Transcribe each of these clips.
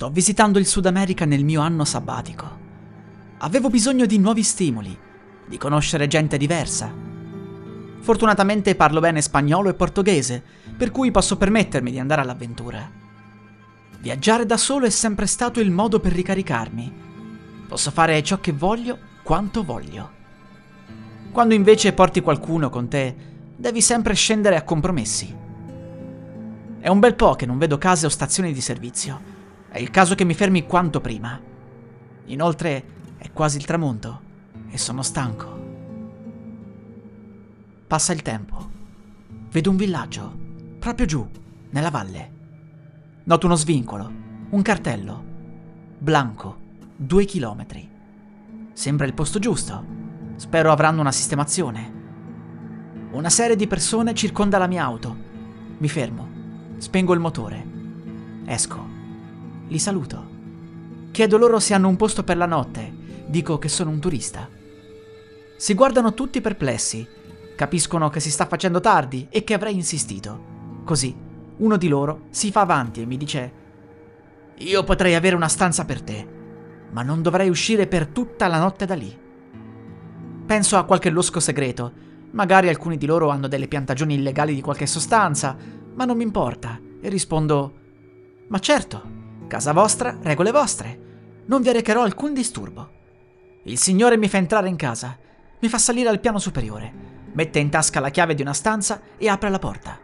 Sto visitando il Sud America nel mio anno sabbatico. Avevo bisogno di nuovi stimoli, di conoscere gente diversa. Fortunatamente parlo bene spagnolo e portoghese, per cui posso permettermi di andare all'avventura. Viaggiare da solo è sempre stato il modo per ricaricarmi. Posso fare ciò che voglio, quanto voglio. Quando invece porti qualcuno con te, devi sempre scendere a compromessi. È un bel po' che non vedo case o stazioni di servizio è il caso che mi fermi quanto prima. Inoltre è quasi il tramonto e sono stanco. Passa il tempo. Vedo un villaggio, proprio giù, nella valle. Noto uno svincolo, un cartello. Blanco, due chilometri. Sembra il posto giusto. Spero avranno una sistemazione. Una serie di persone circonda la mia auto. Mi fermo. Spengo il motore. Esco. Li saluto. Chiedo loro se hanno un posto per la notte. Dico che sono un turista. Si guardano tutti perplessi. Capiscono che si sta facendo tardi e che avrei insistito. Così, uno di loro si fa avanti e mi dice: Io potrei avere una stanza per te, ma non dovrei uscire per tutta la notte da lì. Penso a qualche losco segreto. Magari alcuni di loro hanno delle piantagioni illegali di qualche sostanza, ma non mi importa. E rispondo: Ma certo, Casa vostra, regole vostre. Non vi recherò alcun disturbo. Il Signore mi fa entrare in casa, mi fa salire al piano superiore, mette in tasca la chiave di una stanza e apre la porta.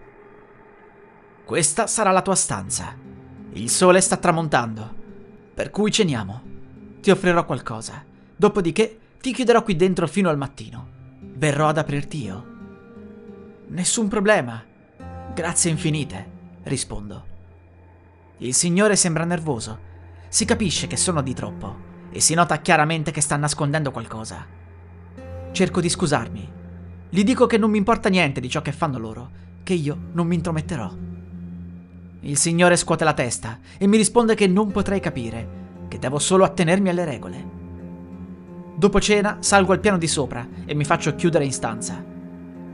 Questa sarà la tua stanza. Il sole sta tramontando, per cui ceniamo. Ti offrirò qualcosa, dopodiché ti chiuderò qui dentro fino al mattino. Verrò ad aprirti io. Nessun problema. Grazie infinite, rispondo. Il signore sembra nervoso. Si capisce che sono di troppo e si nota chiaramente che sta nascondendo qualcosa. Cerco di scusarmi. Gli dico che non mi importa niente di ciò che fanno loro, che io non mi intrometterò. Il signore scuote la testa e mi risponde che non potrei capire, che devo solo attenermi alle regole. Dopo cena salgo al piano di sopra e mi faccio chiudere in stanza.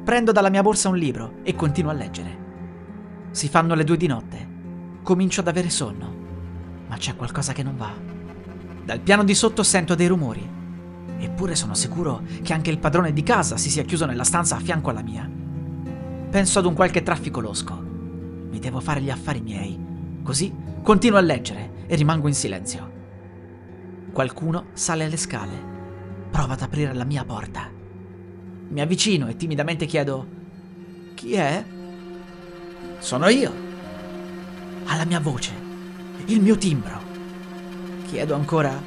Prendo dalla mia borsa un libro e continuo a leggere. Si fanno le due di notte comincio ad avere sonno, ma c'è qualcosa che non va. Dal piano di sotto sento dei rumori, eppure sono sicuro che anche il padrone di casa si sia chiuso nella stanza a fianco alla mia. Penso ad un qualche traffico losco. Mi devo fare gli affari miei. Così continuo a leggere e rimango in silenzio. Qualcuno sale alle scale. Prova ad aprire la mia porta. Mi avvicino e timidamente chiedo: Chi è? Sono io alla mia voce, il mio timbro. Chiedo ancora,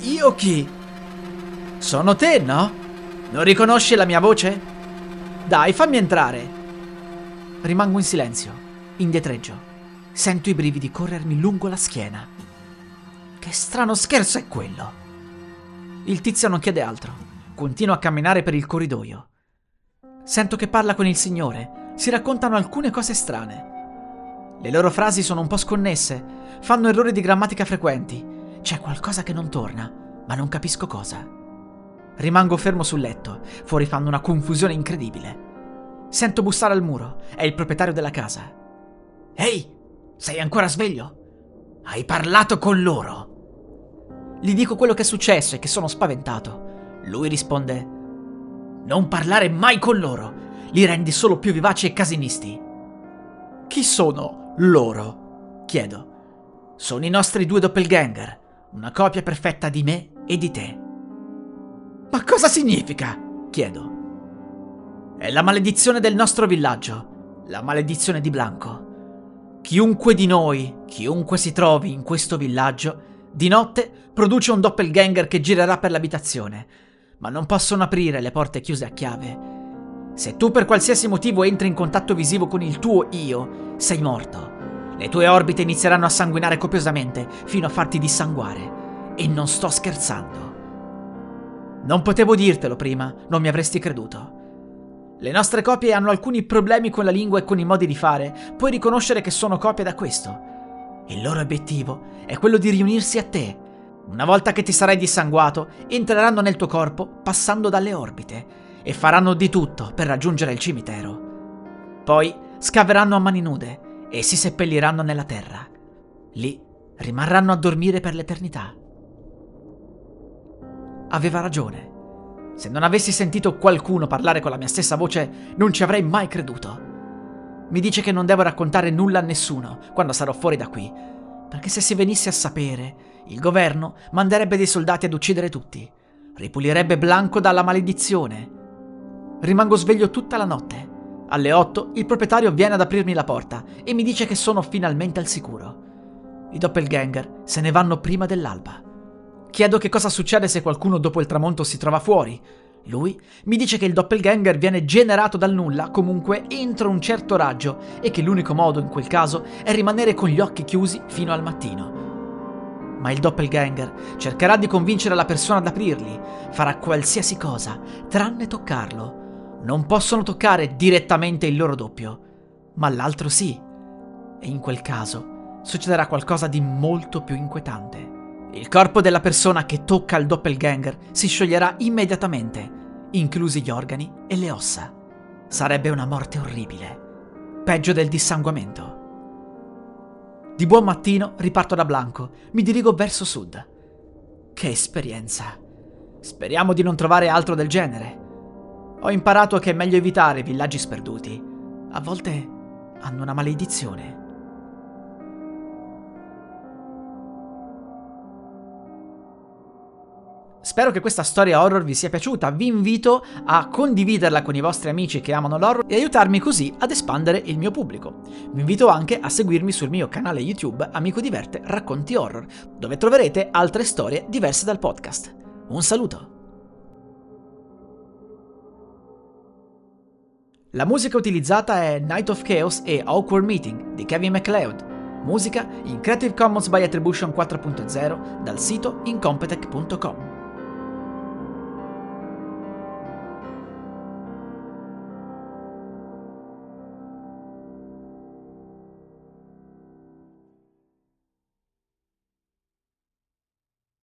io chi? Sono te, no? Non riconosci la mia voce? Dai, fammi entrare. Rimango in silenzio, indietreggio. Sento i brividi corrermi lungo la schiena. Che strano scherzo è quello? Il tizio non chiede altro. Continua a camminare per il corridoio. Sento che parla con il signore. Si raccontano alcune cose strane. Le loro frasi sono un po' sconnesse, fanno errori di grammatica frequenti. C'è qualcosa che non torna, ma non capisco cosa. Rimango fermo sul letto, fuori fanno una confusione incredibile. Sento bussare al muro, è il proprietario della casa. Ehi, sei ancora sveglio? Hai parlato con loro? Gli dico quello che è successo e che sono spaventato. Lui risponde: Non parlare mai con loro, li rendi solo più vivaci e casinisti. Chi sono loro? Chiedo. Sono i nostri due doppelganger, una copia perfetta di me e di te. Ma cosa significa? Chiedo. È la maledizione del nostro villaggio, la maledizione di Blanco. Chiunque di noi, chiunque si trovi in questo villaggio, di notte produce un doppelganger che girerà per l'abitazione, ma non possono aprire le porte chiuse a chiave. Se tu per qualsiasi motivo entri in contatto visivo con il tuo io, sei morto. Le tue orbite inizieranno a sanguinare copiosamente fino a farti dissanguare. E non sto scherzando. Non potevo dirtelo prima, non mi avresti creduto. Le nostre copie hanno alcuni problemi con la lingua e con i modi di fare, puoi riconoscere che sono copie da questo. Il loro obiettivo è quello di riunirsi a te. Una volta che ti sarai dissanguato, entreranno nel tuo corpo passando dalle orbite e faranno di tutto per raggiungere il cimitero. Poi scaveranno a mani nude e si seppelliranno nella terra. Lì rimarranno a dormire per l'eternità. Aveva ragione. Se non avessi sentito qualcuno parlare con la mia stessa voce, non ci avrei mai creduto. Mi dice che non devo raccontare nulla a nessuno quando sarò fuori da qui, perché se si venisse a sapere, il governo manderebbe dei soldati ad uccidere tutti, ripulirebbe Blanco dalla maledizione. Rimango sveglio tutta la notte. Alle 8 il proprietario viene ad aprirmi la porta e mi dice che sono finalmente al sicuro. I doppelganger se ne vanno prima dell'alba. Chiedo che cosa succede se qualcuno dopo il tramonto si trova fuori. Lui mi dice che il doppelganger viene generato dal nulla comunque entro un certo raggio e che l'unico modo in quel caso è rimanere con gli occhi chiusi fino al mattino. Ma il doppelganger cercherà di convincere la persona ad aprirli, farà qualsiasi cosa, tranne toccarlo. Non possono toccare direttamente il loro doppio, ma l'altro sì. E in quel caso succederà qualcosa di molto più inquietante. Il corpo della persona che tocca il doppelganger si scioglierà immediatamente, inclusi gli organi e le ossa. Sarebbe una morte orribile, peggio del dissanguamento. Di buon mattino riparto da Blanco, mi dirigo verso sud. Che esperienza! Speriamo di non trovare altro del genere. Ho imparato che è meglio evitare villaggi sperduti. A volte hanno una maledizione. Spero che questa storia horror vi sia piaciuta, vi invito a condividerla con i vostri amici che amano l'horror e aiutarmi così ad espandere il mio pubblico. Vi invito anche a seguirmi sul mio canale YouTube Amico Diverte Racconti Horror, dove troverete altre storie diverse dal podcast. Un saluto! La musica utilizzata è Night of Chaos e Awkward Meeting di Kevin MacLeod, musica in Creative Commons by Attribution 4.0 dal sito incompetech.com.